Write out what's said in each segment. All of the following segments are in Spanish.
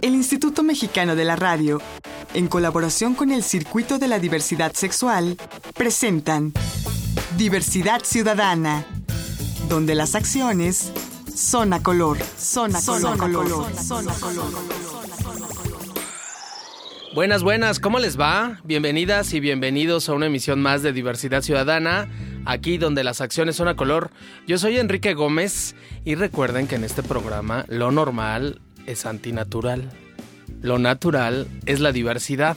El Instituto Mexicano de la Radio, en colaboración con el Circuito de la Diversidad Sexual, presentan Diversidad Ciudadana, donde las acciones son a color, son a color, color, son a color. Buenas, buenas, ¿cómo les va? Bienvenidas y bienvenidos a una emisión más de Diversidad Ciudadana, aquí donde las acciones son a color. Yo soy Enrique Gómez y recuerden que en este programa lo normal es antinatural. Lo natural es la diversidad.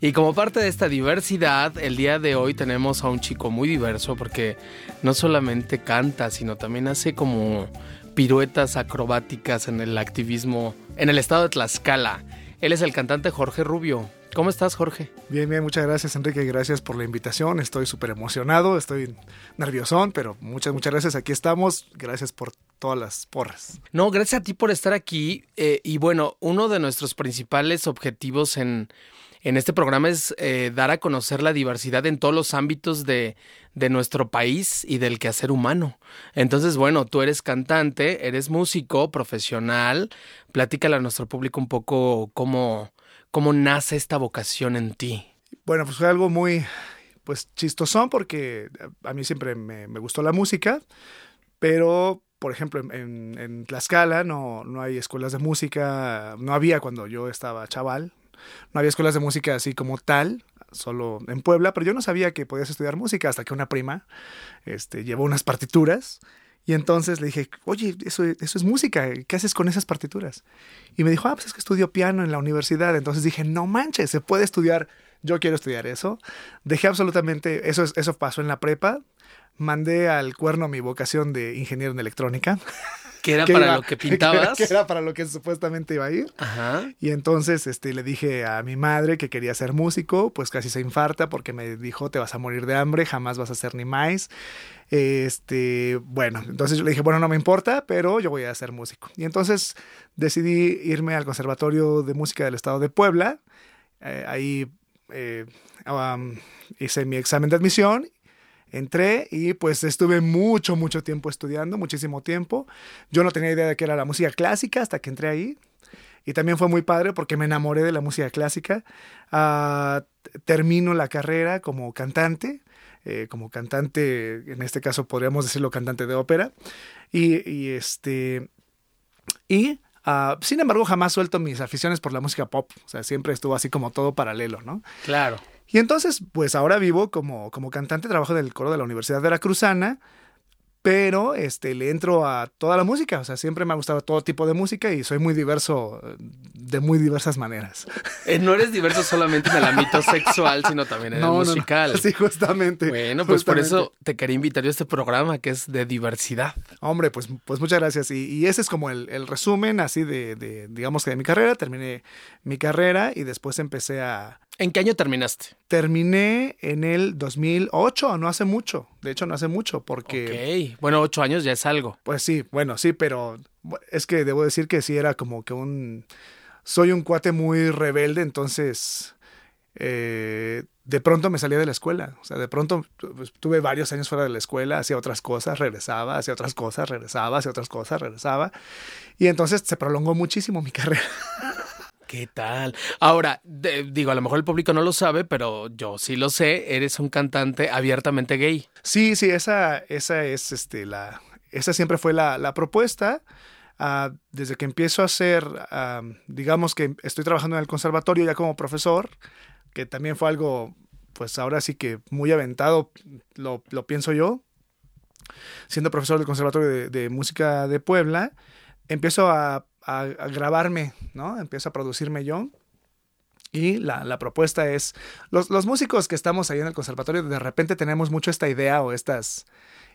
Y como parte de esta diversidad, el día de hoy tenemos a un chico muy diverso porque no solamente canta, sino también hace como piruetas acrobáticas en el activismo en el estado de Tlaxcala. Él es el cantante Jorge Rubio. ¿Cómo estás, Jorge? Bien, bien, muchas gracias, Enrique. Gracias por la invitación. Estoy súper emocionado, estoy nerviosón, pero muchas, muchas gracias. Aquí estamos. Gracias por todas las porras. No, gracias a ti por estar aquí. Eh, y bueno, uno de nuestros principales objetivos en, en este programa es eh, dar a conocer la diversidad en todos los ámbitos de, de, nuestro país y del quehacer humano. Entonces, bueno, tú eres cantante, eres músico, profesional. Platícale a nuestro público un poco cómo ¿Cómo nace esta vocación en ti? Bueno, pues fue algo muy pues chistosón porque a mí siempre me, gustó la música, pero por ejemplo en, en, Tlaxcala no, no hay escuelas de música, no había cuando yo estaba chaval, no había escuelas de música así como tal, solo en Puebla, pero yo no sabía que podías estudiar música hasta que una prima este, llevó unas partituras y entonces le dije, oye, eso, eso es música, ¿qué haces con esas partituras? Y me dijo, ah, pues es que estudio piano en la universidad. Entonces dije, no manches, se puede estudiar, yo quiero estudiar eso. Dejé absolutamente, eso, eso pasó en la prepa, mandé al cuerno mi vocación de ingeniero en electrónica. Que era para lo que pintabas. Que, era para lo que supuestamente iba a ir. Ajá. Y entonces este, le dije a mi madre que quería ser músico, pues casi se infarta porque me dijo, te vas a morir de hambre, jamás vas a ser ni más. Este, bueno, entonces yo le dije, bueno, no me importa, pero yo voy a ser músico. Y entonces decidí irme al Conservatorio de Música del Estado de Puebla. Eh, ahí eh, hice mi examen de admisión entré y pues estuve mucho, mucho tiempo estudiando, muchísimo tiempo. Yo no tenía idea de qué era la música clásica hasta que entré ahí. Y también fue muy padre porque me enamoré de la música clásica. Uh, termino la carrera como cantante, eh, como cantante, en este caso podríamos decirlo cantante de ópera. Y, este. Y Uh, sin embargo, jamás suelto mis aficiones por la música pop. O sea, siempre estuvo así como todo paralelo, ¿no? Claro. Y entonces, pues ahora vivo como, como cantante, trabajo del coro de la Universidad Veracruzana, pero este, le entro a toda la música, o sea, siempre me ha gustado todo tipo de música y soy muy diverso de muy diversas maneras. Eh, no eres diverso solamente en el ámbito sexual, sino también en el musical. Sí, justamente. Bueno, pues por eso te quería invitar yo a este programa que es de diversidad. Hombre, pues, pues muchas gracias. Y, ese es como el, el resumen así de, de, digamos que de mi carrera. Terminé mi carrera y después empecé a, ¿En qué año terminaste? Terminé en el 2008, no hace mucho. De hecho, no hace mucho porque... Ok, bueno, ocho años ya es algo. Pues sí, bueno, sí, pero es que debo decir que sí era como que un... Soy un cuate muy rebelde, entonces... Eh, de pronto me salía de la escuela. O sea, de pronto pues, tuve varios años fuera de la escuela, hacía otras cosas, regresaba, hacía otras cosas, regresaba, hacía otras cosas, regresaba. Y entonces se prolongó muchísimo mi carrera. ¿Qué tal? Ahora, digo, a lo mejor el público no lo sabe, pero yo sí lo sé, eres un cantante abiertamente gay. Sí, sí, esa, esa es este, la, esa siempre fue la, propuesta. Uh, desde que empiezo a hacer, digamos que estoy trabajando en el conservatorio ya como profesor, que también fue algo, pues ahora sí que muy aventado, lo, lo pienso yo, siendo profesor del Conservatorio de Música de Puebla, empiezo a a, grabarme, ¿no? Empiezo a producirme yo. Y la, la propuesta es, los, los, músicos que estamos ahí en el conservatorio, de repente tenemos mucho esta idea o estas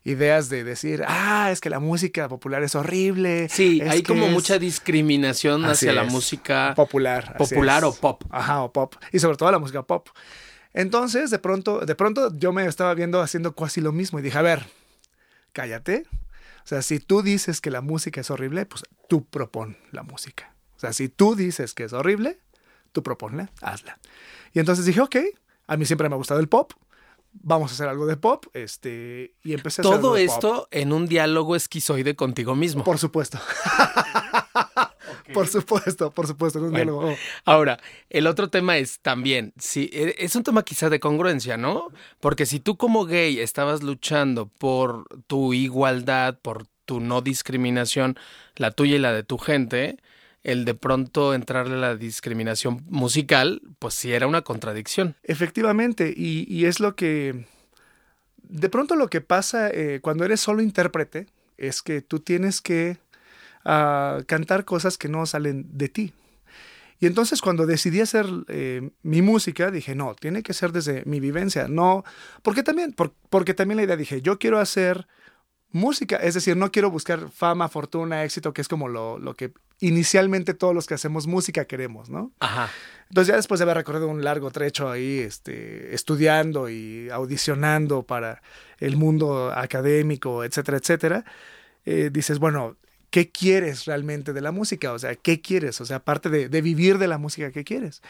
ideas de decir, ah, es que la música popular es horrible. Sí, hay como mucha discriminación hacia la música popular. Popular o pop. Ajá, o pop. Y sobre todo la música pop. Entonces, de pronto, de pronto yo me estaba viendo haciendo casi lo mismo y dije, a ver, cállate, o sea, si tú dices que la música es horrible, pues tú propon la música. O sea, si tú dices que es horrible, tú proponla, hazla. Y entonces dije, ok, a mí siempre me ha gustado el pop, vamos a hacer algo de pop, este, y empecé a Todo hacer algo esto en un diálogo esquizoide contigo mismo. Por supuesto. Por supuesto, por supuesto. no es Bueno. diálogo. Ahora, el otro tema es también, si, e- es un tema quizá de congruencia, ¿no? Porque si tú como gay estabas luchando por tu igualdad, por tu no discriminación, la tuya y la de tu gente, el de pronto entrarle a la discriminación musical, pues sí era una contradicción. Efectivamente, y, y es lo que... De pronto lo que pasa eh, cuando eres solo intérprete es que tú tienes que ah, cantar cosas que no salen de ti. Y entonces cuando decidí hacer eh, mi música, dije, no, tiene que ser desde mi vivencia, no, porque también, por- porque también la idea dije, yo quiero hacer música, es decir, no quiero buscar fama, fortuna, éxito, que es como lo, lo que inicialmente todos los que hacemos música queremos, ¿no? Ajá. Entonces ya después de haber recorrido un largo trecho ahí, este, estudiando y audicionando para el mundo académico, etcétera, etcétera, eh, dices, bueno, ¿qué quieres realmente de la música? O sea, ¿qué quieres? O sea, aparte de, de vivir de la música, ¿qué quieres?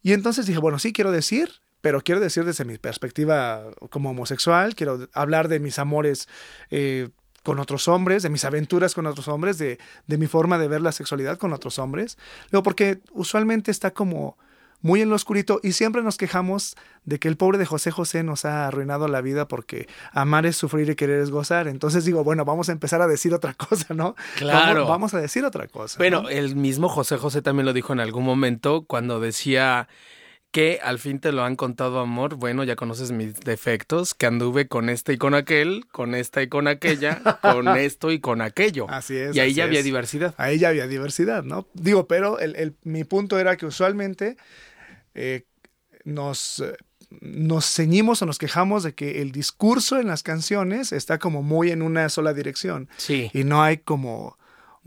Y entonces dije, bueno, sí quiero decir, pero quiero decir desde mi perspectiva como homosexual, quiero hablar de mis amores eh, con otros hombres, de mis aventuras con otros hombres, de, de mi forma de ver la sexualidad con otros hombres. Luego, porque usualmente está como muy en lo oscurito y siempre nos quejamos de que el pobre de José José nos ha arruinado la vida porque amar es sufrir y querer es gozar. Entonces digo, bueno, vamos a empezar a decir otra cosa, ¿no? Claro. Vamos, vamos a decir otra cosa. Bueno, ¿no? el mismo José José también lo dijo en algún momento cuando decía que al fin te lo han contado amor, bueno, ya conoces mis defectos, que anduve con este y con aquel, con esta y con aquella, con esto y con aquello. Así es. y ahí ya había diversidad. Ahí ya había diversidad, ¿no? Digo, pero el, el- mi punto era que usualmente eh, nos, nos ceñimos o nos quejamos de que el discurso en las canciones está como muy en una sola dirección Sí. y no hay como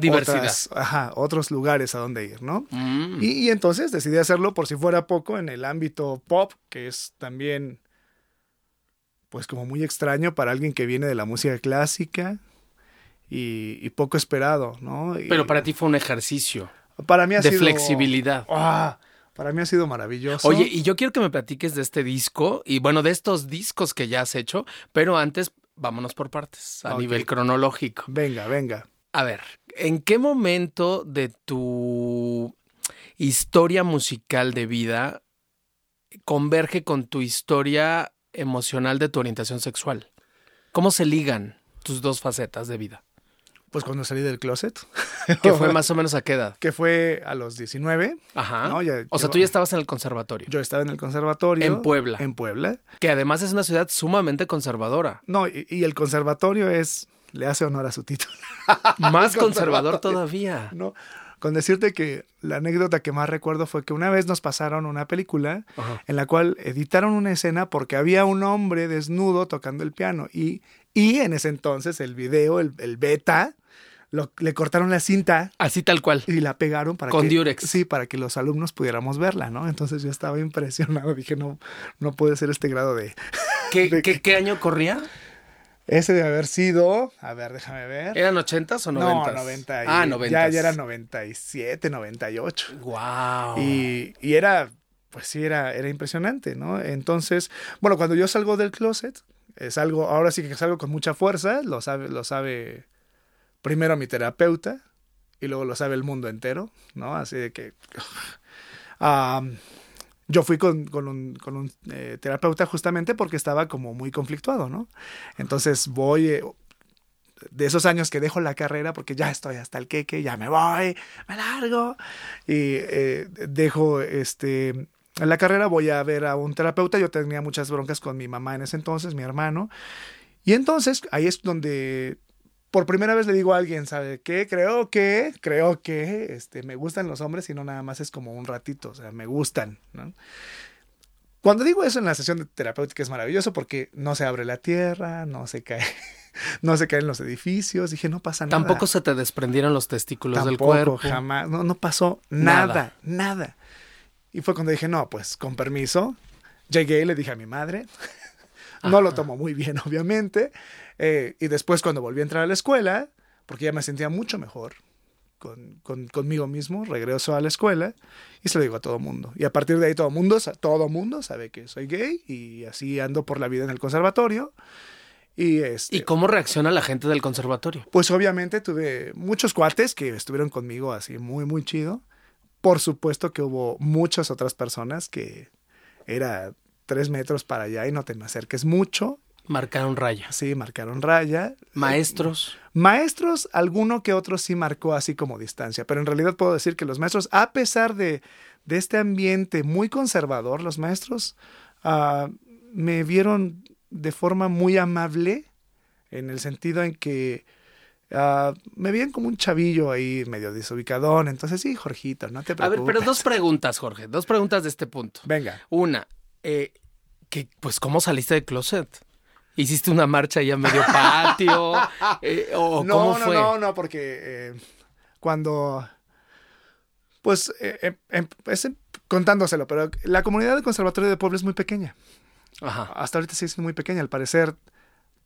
Diversidad. otras- ajá, otros lugares a donde ir, ¿no? Mm. Y, y entonces decidí hacerlo por si fuera poco en el ámbito pop, que es también pues como muy extraño para alguien que viene de la música clásica y, y poco esperado, ¿no? Y Pero para ti fue un ejercicio para mí ha de sido flexibilidad. Ah, para mí ha sido maravilloso. Oye, y yo quiero que me platiques de este disco y bueno, de estos discos que ya has hecho, pero antes vámonos por partes, a nivel cronológico. venga, venga. A ver, ¿en qué momento de tu historia musical de vida converge con tu historia emocional de tu orientación sexual? ¿Cómo se ligan tus dos facetas de vida? Pues cuando salí del closet, Que fue más o menos a qué edad. que fue a los 19, Ajá. ¿no? Ya- o sea, yo- tú ya estabas en el conservatorio. yo estaba en el conservatorio. En Puebla. En Puebla. Que además es una ciudad sumamente conservadora. No, y, y el conservatorio es, le hace honor a su título. Más conservador todavía. ¿no? Con decirte que la anécdota que más recuerdo fue que una vez nos pasaron una película Ajá. en la cual editaron una escena porque había un hombre desnudo tocando el piano y, y en ese entonces el video, el, el beta, lo- le cortaron la cinta Así tal cual. y la pegaron para Con que Durex. sí para que los alumnos pudiéramos verla no entonces yo estaba impresionado dije no no puede ser este grado de ¿Qué, ¿De qué, qué año corría? Ese de haber sido a ver déjame ver ¿Eran ochentas o no noventas? 90 y- Ah, ya noventas. ya era 97 98 Wow. y, y era pues sí era era impresionante no entonces bueno cuando yo salgo del closet es algo ahora sí que salgo con mucha fuerza lo sabe lo sabe primero mi terapeuta y luego lo sabe el mundo entero no así de que Am, yo fui con, con un, eh, terapeuta justamente porque estaba como muy conflictuado, ¿no? Entonces voy, eh, de esos años que dejo la carrera porque ya estoy hasta el queque, ya me voy, me largo, y eh, dejo este, la carrera, voy a ver a un terapeuta, yo tenía muchas broncas con mi mamá en ese entonces, mi hermano, y entonces ahí es donde por primera vez le digo a alguien, ¿sabe qué? Creo que, creo que este, me gustan los hombres y no nada más es como un ratito, o sea, me gustan, ¿no? Cuando digo eso en la sesión de terapéutica es maravilloso porque no se abre la tierra, no se cae, no se caen los edificios, dije, no pasa nada. Tampoco se te desprendieron los testículos del Tampoco, cuerpo. jamás, no, no pasó Nada. nada, nada, Y fue cuando dije, no, pues con permiso, llegué y le dije a mi madre, no lo tomó muy bien, obviamente. Eh, y después cuando volví a entrar a la escuela, porque ya me sentía mucho mejor con, con- conmigo mismo, regreso a la escuela y se lo digo a todo mundo. Y a partir de ahí todo mundo, todo mundo sabe que soy gay y así ando por la vida en el conservatorio. Y, este, ¿Y cómo reacciona la gente del conservatorio? Pues obviamente tuve muchos cuates que estuvieron conmigo así muy, muy chido. Por supuesto que hubo muchas otras personas que era tres metros para allá y no te me acerques mucho. Marcaron raya. Sí, marcaron raya. Maestros. Maestros, alguno que otro sí marcó así como distancia, pero en realidad puedo decir que los maestros, a pesar de, de este ambiente muy conservador, los maestros uh, me vieron de forma muy amable, en el sentido en que uh, me veían como un chavillo ahí medio desubicadón. Entonces, sí, Jorgito, no te preocupes. A ver, pero dos preguntas, Jorge, dos preguntas de este punto. Venga. Una, eh, que, pues, ¿cómo saliste del closet? ¿Hiciste una marcha ya medio patio? eh, ¿O no, cómo no, fue? no, no, porque eh, cuando. Pues, eh, eh, es contándoselo, pero la comunidad del Conservatorio de Puebla es muy pequeña. Ajá. Hasta ahorita sigue siendo muy pequeña. Al parecer,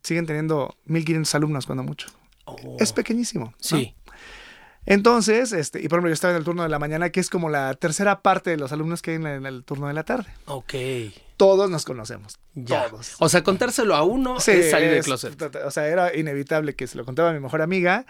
siguen teniendo 1500 alumnos, cuando mucho. Oh. Es pequeñísimo. ¿no? Entonces, este, y por ejemplo, yo estaba en el turno de la mañana, que es como la tercera parte de los alumnos que hay en, el turno de la tarde. Ok. Todos nos conocemos. Ya. Todos. O sea, contárselo a uno Sí, es salir del closet. O sea, era inevitable que se lo contaba a mi mejor amiga.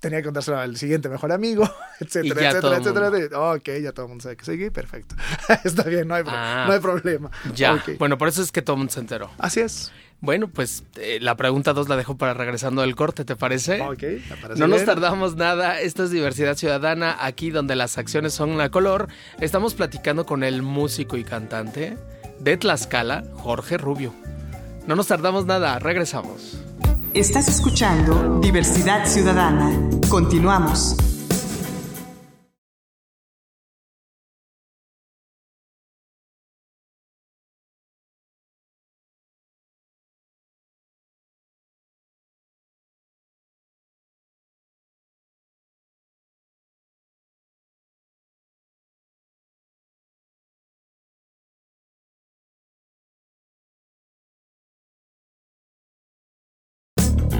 Tenía que contárselo al siguiente mejor amigo, etcétera, etcétera, etcétera. ok, ya todo el mundo sabe que soy gay, perfecto. Está bien, no hay, Ah. no hay problema. Ya. Bueno, por eso es que todo el mundo se enteró. Así es. Bueno, pues eh, la pregunta dos la dejo para regresando del corte, ¿te parece? Ok, me parece No nos tardamos nada, esto es Diversidad Ciudadana, aquí donde las acciones son a color. Estamos platicando con el músico y cantante de Tlaxcala, Jorge Rubio. No nos tardamos nada, regresamos. Estás escuchando Diversidad Ciudadana. Continuamos.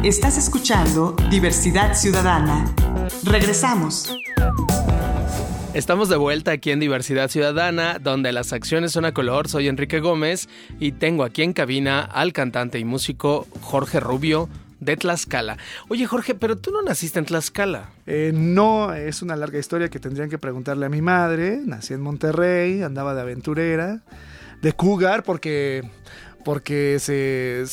Estás escuchando Diversidad Ciudadana. Regresamos. Estamos de vuelta aquí en Diversidad Ciudadana, donde las acciones son a color. Soy Enrique Gómez y tengo aquí en cabina al cantante y músico Jorge Rubio de Tlaxcala. Oye Jorge, pero tú no naciste en Tlaxcala. Eh, no, es una larga historia que tendrían que preguntarle a mi madre. Nací en Monterrey, andaba de aventurera, de cougar, porque, porque se...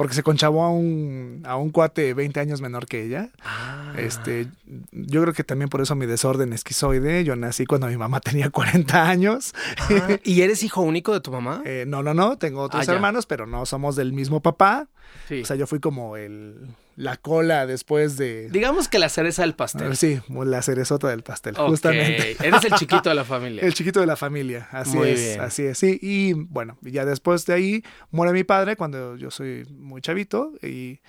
Porque se conchavó a un, a un cuate 20 años menor que ella. Ah. Este, yo creo que también por eso mi desorden esquizoide. Yo nací cuando mi mamá tenía 40 años. Ah, ¿Y eres hijo único de tu mamá? Eh, no, no, no, tengo otros Ah, hermanos, pero no somos del mismo papá. Sí. O sea, yo fui como el, la cola después de... Digamos que la cereza del pastel. Sí, la cerezota del pastel, justamente. Eres el chiquito de la familia. El chiquito de la familia, así Muy es, bien. así es, sí. Y bueno, ya después de ahí muere mi padre cuando yo soy muy chavito y,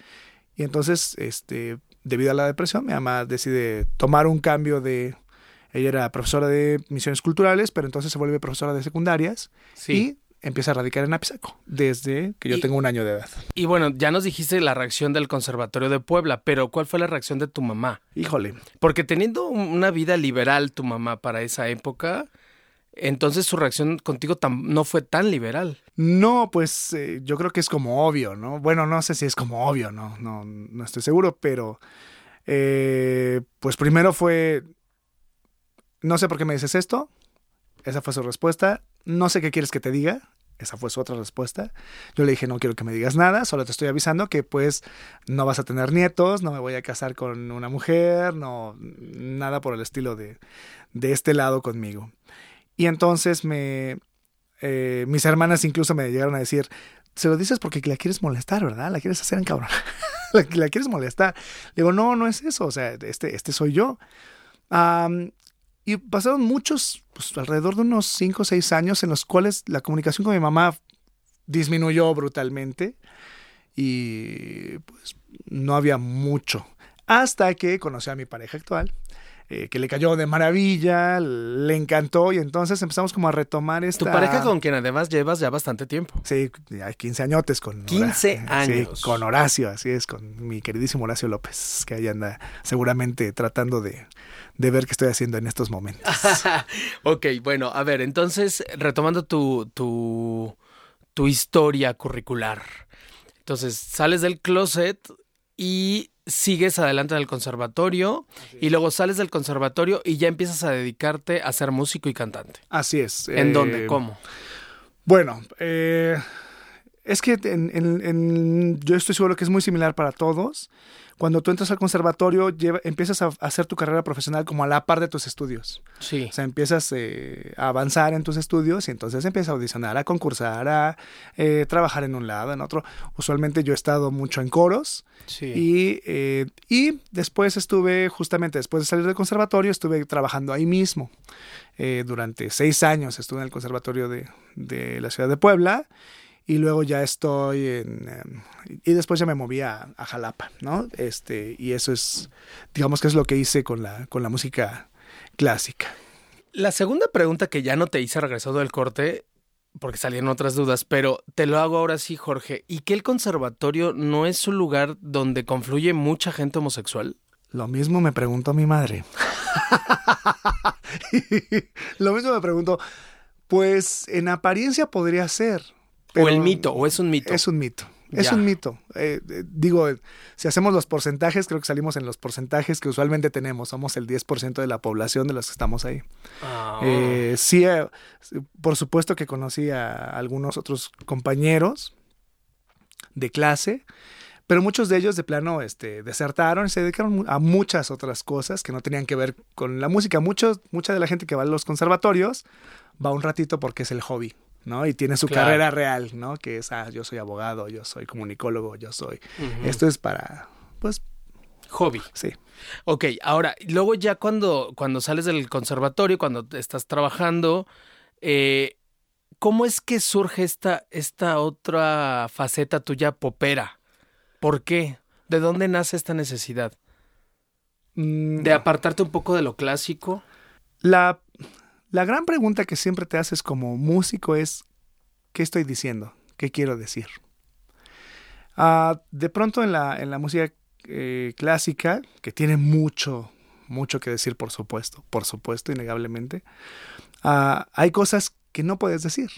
y entonces, este, debido a la depresión, mi mamá decide tomar un cambio de... Ella era profesora de misiones culturales, pero entonces se vuelve profesora de secundarias Sí. y empieza a radicar en Apizaco desde que yo Y- tengo un año de edad. Y bueno, ya nos dijiste la reacción del Conservatorio de Puebla, pero ¿cuál fue la reacción de tu mamá? Híjole, Porque teniendo un- una vida liberal tu mamá para esa época, entonces su reacción contigo no fue tan liberal. No, pues eh, yo creo que es como obvio, ¿no? Bueno, no sé si es como obvio, no, no, no estoy seguro, pero eh, pues primero fue, no sé por qué me dices esto, esa fue su respuesta, no sé qué quieres que te diga, esa fue su otra respuesta. Yo le dije, no quiero que me digas nada, solo te estoy avisando que pues no vas a tener nietos, no me voy a casar con una mujer, no, nada por el estilo de, de este lado conmigo. Y entonces me, eh, mis hermanas incluso me llegaron a decir, se lo dices porque la quieres molestar, ¿verdad? La quieres hacer en cabrón. la, quieres molestar. Le digo, no, no es eso. O sea, este, este soy yo. Y pasaron muchos, pues alrededor de unos 5 o 6 años en los cuales la comunicación con mi mamá disminuyó brutalmente y pues no había mucho. Hasta que conocí a mi pareja actual, eh, que le cayó de maravilla, le encantó y entonces empezamos como a retomar esta... Tu pareja con quien además llevas ya bastante tiempo. Sí, ya 15 añotes con... 15 Hora- años. Sí, con Horacio, así es, con mi queridísimo Horacio López, que ahí anda seguramente tratando de, de ver qué estoy haciendo en estos momentos. ok, bueno, a ver, entonces, retomando tu, tu, tu historia curricular. Entonces sales del closet y sigues adelante del conservatorio y luego sales del conservatorio y ya empiezas a dedicarte a ser músico y cantante. Así es. ¿En eh, dónde? ¿Cómo? Bueno, eh, es que en- en- en- yo estoy seguro que es muy similar para todos. Cuando tú entras al conservatorio, lleva- empiezas a, a hacer tu carrera profesional como a la par de tus estudios. Sí. O sea, empiezas eh, a avanzar en tus estudios y entonces empiezas a audicionar, a concursar, a eh, trabajar en un lado, en otro. Usualmente yo he estado mucho en coros Sí. y, eh, y después estuve, justamente después de salir del conservatorio, estuve trabajando ahí mismo. Eh, durante seis años estuve en el conservatorio de, de la ciudad de Puebla y luego ya estoy en... eh, y después ya me moví a, a Jalapa, ¿no? Este, y eso es, digamos que es lo que hice con la, con la música clásica. La segunda pregunta que ya no te hice regresando del corte, porque salieron otras dudas, pero te lo hago ahora sí, Jorge. ¿Y que el conservatorio no es un lugar donde confluye mucha gente homosexual? Lo mismo me preguntó mi madre. Lo mismo me preguntó, pues en apariencia podría ser. ¿O el mito? ¿O es un mito? Es un mito. Es Ya. un mito. Eh, eh, digo, eh, si hacemos los porcentajes, creo que salimos en los porcentajes que usualmente tenemos. Somos el 10% de la población de los que estamos ahí. Ah. Eh, sí, por supuesto que conocí a algunos otros compañeros de clase, pero muchos de ellos de plano este, desertaron y se dedicaron a muchas otras cosas que no tenían que ver con la música. Muchos, mucha de la gente que va a los conservatorios va un ratito porque es el hobby. ¿No? Y tiene su Claro. carrera real, ¿no? Que es, ah, yo soy abogado, yo soy comunicólogo, yo soy... Esto es para, pues, Hobby. sí. Ok, ahora, luego ya cuando, cuando sales del conservatorio, cuando estás trabajando, eh, ¿cómo es que surge esta, esta otra faceta tuya popera? ¿Por qué? ¿De dónde nace esta necesidad? Mm, ¿De apartarte un poco de lo clásico? La, la gran pregunta que siempre te haces como músico es, ¿qué estoy diciendo? ¿Qué quiero decir? Ah, de pronto en la, en la música eh, clásica, que tiene mucho, mucho que decir, por supuesto, por supuesto, innegablemente, ah, hay cosas que no puedes decir,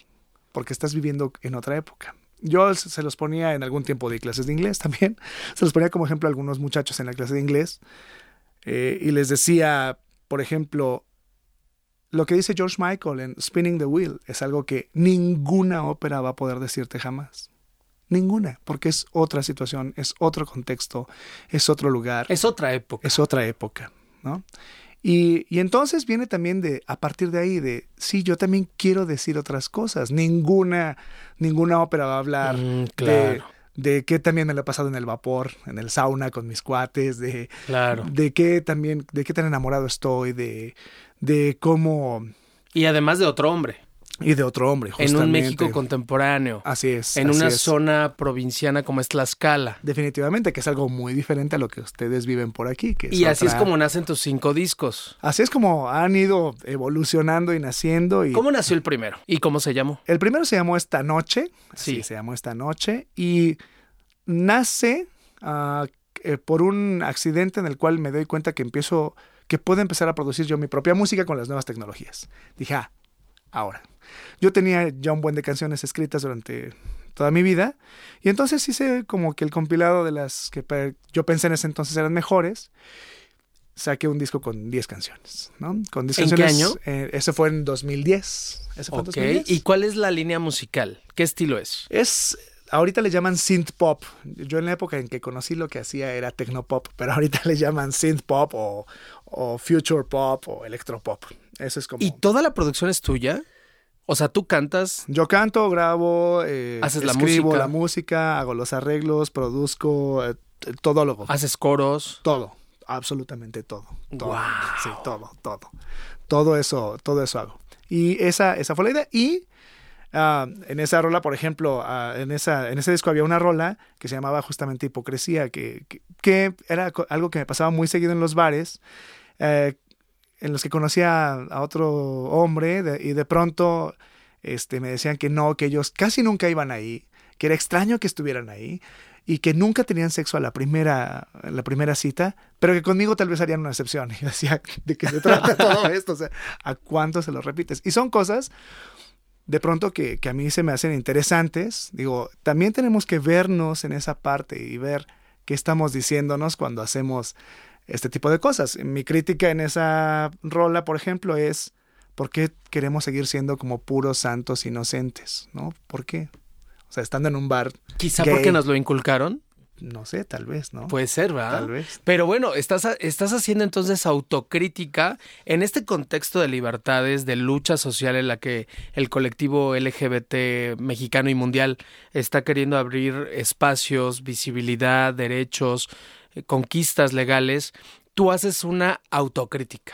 porque estás viviendo en otra época. Yo se los ponía en algún tiempo de clases de inglés también, se los ponía como ejemplo a algunos muchachos en la clase de inglés, eh, y les decía, por ejemplo, lo que dice George Michael en Spinning the Wheel es algo que ninguna ópera va a poder decirte jamás. Ninguna, porque es otra situación, es otro contexto, es otro lugar, Es otra época. es otra época, ¿no? Y, y entonces viene también de, a partir de ahí, de, sí, yo también quiero decir otras cosas. Ninguna, ninguna ópera va a hablar Mm, de, claro, de qué también me lo he pasado en el vapor, en el sauna con mis cuates, de, claro. de qué también, de qué tan enamorado estoy, de, de cómo, Y además de otro hombre. y de otro hombre, En un justamente. México contemporáneo. Así es. en así una es. zona provinciana como es Tlaxcala. Definitivamente, que es algo muy diferente a lo que ustedes viven por aquí. Que es Y así es como nacen tus cinco discos. Así es como han ido evolucionando y naciendo. Y ¿Cómo nació el primero? ¿Y cómo se llamó? El primero se llamó Esta Noche. Sí. Sí, se llamó Esta Noche. Y nace ah, eh, por un accidente en el cual me doy cuenta que empiezo, que puedo empezar a producir yo mi propia música con las nuevas tecnologías. Dije, ah, ahora. Yo tenía ya un buen de canciones escritas durante toda mi vida. Y entonces hice como que el compilado de las que yo pensé en ese entonces eran mejores. Saqué un disco con 10 canciones, ¿no? Con 10 ¿En qué canciones. año? eh, ese fue en 2010. Ese fue en Ok. 2010. ¿Y cuál es la línea musical? ¿Qué estilo es? Es, ahorita le llaman synth pop. Yo en la época en que conocí lo que hacía era techno pop, pero ahorita le llaman synth pop o, o future pop o electropop. Eso es como... ¿Y toda la producción es tuya? O sea, tú cantas. Yo canto, grabo, eh, Haces la escribo música. la música, hago los arreglos, produzco, eh, todo lo Haces coros. todo, absolutamente todo, todo, Guau. sí, todo, todo, todo eso, todo eso hago. Y esa, esa fue la idea. Y ah, en esa rola, por ejemplo, ah, en esa, en ese disco había una rola que se llamaba justamente Hipocresía, que, que, que era algo que me pasaba muy seguido en los bares. Eh, en los que conocía a otro hombre de- y de pronto este, me decían que no, que ellos casi nunca iban ahí, que era extraño que estuvieran ahí y que nunca tenían sexo a la primera, a la primera cita, pero que conmigo tal vez harían una excepción. Y yo decía, ¿de qué se trata todo esto? O sea, ¿a cuánto se lo repites? Y son cosas de pronto que, que a mí se me hacen interesantes. Digo, también tenemos que vernos en esa parte y ver qué estamos diciéndonos cuando hacemos este tipo de cosas. Mi crítica en esa rola, por ejemplo, es ¿por qué queremos seguir siendo como puros santos inocentes? ¿No? ¿Por qué? O sea, estando en un bar. Quizá gay, porque nos lo inculcaron. No sé, tal vez, ¿no? Puede ser, ¿verdad? Tal vez. Pero bueno, estás, estás haciendo entonces autocrítica en este contexto de libertades, de lucha social en la que el colectivo LGBT mexicano y mundial está queriendo abrir espacios, visibilidad, derechos, conquistas legales. Tú haces una autocrítica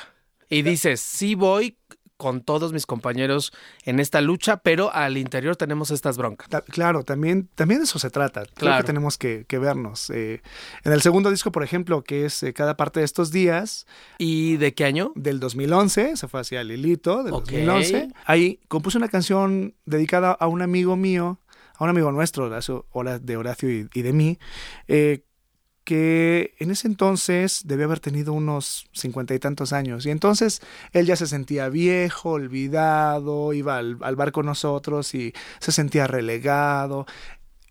y dices, sí voy con todos mis compañeros en esta lucha, pero al interior tenemos estas broncas. Claro, también, también de eso se trata. Creo Claro. que tenemos que, que vernos. Eh, en el segundo disco, por ejemplo, que es eh, Cada parte de estos días, ¿Y de qué año? del 2011, se fue hacia Lilito, del Ok. 2011. Ahí compuse una canción dedicada a un amigo mío, a un amigo nuestro, de Horacio y, y de mí, eh, que en ese entonces debía haber tenido unos cincuenta y tantos años. Y entonces él ya se sentía viejo, olvidado, iba al, al bar con nosotros y se sentía relegado.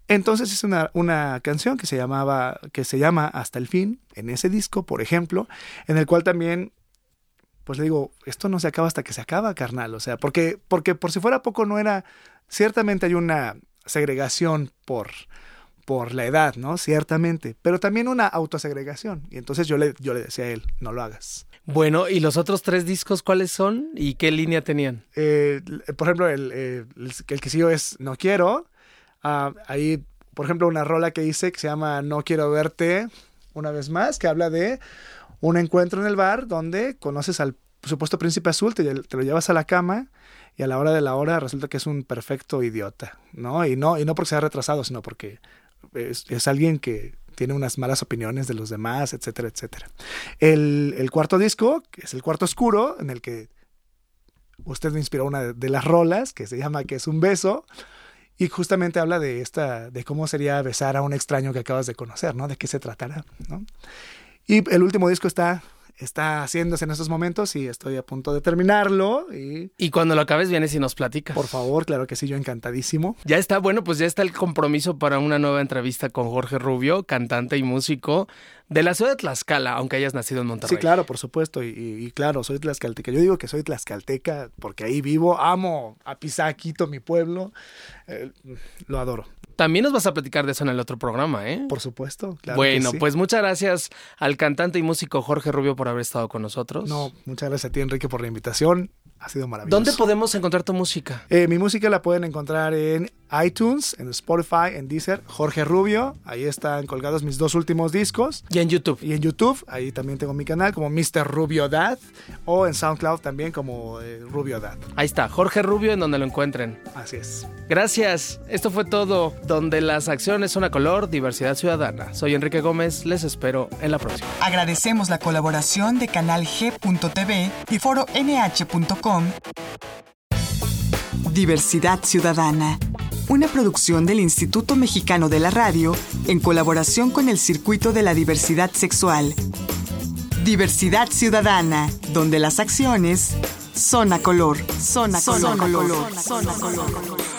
Entonces hice una, una canción que se llamaba, que se llama Hasta el fin, en ese disco, por ejemplo, en el cual también pues le digo, esto no se acaba hasta que se acaba, carnal. O sea, porque, porque por si fuera poco no era, ciertamente hay una segregación por, por la edad, ¿no? Ciertamente, pero también una autosegregación. Y entonces yo le, yo le decía a él, no lo hagas. Bueno, ¿y los otros tres discos cuáles son y qué línea tenían? Eh, por ejemplo, el, eh, el, que siguió es No Quiero. Ah, ahí, por ejemplo, una rola que hice que se llama No Quiero Verte una vez más, que habla de un encuentro en el bar donde conoces al supuesto príncipe azul, te, te lo llevas a la cama y a la hora de la hora resulta que es un perfecto idiota, ¿no? Y no, y no porque sea retrasado, sino porque es, alguien que tiene unas malas opiniones de los demás, etcétera, etcétera. El, el cuarto disco, que es el cuarto oscuro, en el que usted me inspiró una de, de las rolas, que se llama Que es un beso, y justamente habla de esta, de cómo sería besar a un extraño que acabas de conocer, ¿no? De qué se tratará, ¿no? Y el último disco está, está haciéndose en estos momentos y estoy a punto de terminarlo. Y Y cuando lo acabes vienes y nos platicas. por favor, claro que sí, yo encantadísimo. Ya está, bueno, pues ya está el compromiso para una nueva entrevista con Jorge Rubio, cantante y músico de la ciudad de Tlaxcala, aunque hayas nacido en Monterrey. Sí, claro, por supuesto. Y, y- y claro, soy tlaxcalteca. Yo digo que soy tlaxcalteca porque ahí vivo, amo a Pisaquito, mi pueblo. Eh, lo adoro, También nos vas a platicar de eso en el otro programa, ¿eh? por supuesto. claro que bueno, sí. pues muchas gracias al cantante y músico Jorge Rubio por haber estado con nosotros. No, muchas gracias a ti, Enrique, por la invitación. Ha sido maravilloso. ¿Dónde podemos encontrar tu música? Eh, mi música la pueden encontrar en iTunes, en Spotify, en Deezer, Jorge Rubio. Ahí están colgados mis dos últimos discos. Y en YouTube. Y en YouTube, ahí también tengo mi canal como Mr. Rubio Dad. O en SoundCloud también como eh, Rubio Dad. Ahí está, Jorge Rubio en donde lo encuentren. Así es. Gracias. Esto fue todo. Donde las acciones son a color, diversidad ciudadana. Soy Enrique Gómez. Les espero en la próxima. Agradecemos la colaboración de Canal G.tv y Foro NH.com. Diversidad Ciudadana. Una producción del Instituto Mexicano de la Radio en colaboración con el Circuito de la Diversidad Sexual. Diversidad Ciudadana, donde las acciones son a color. Son a color. Son a color. Son a color.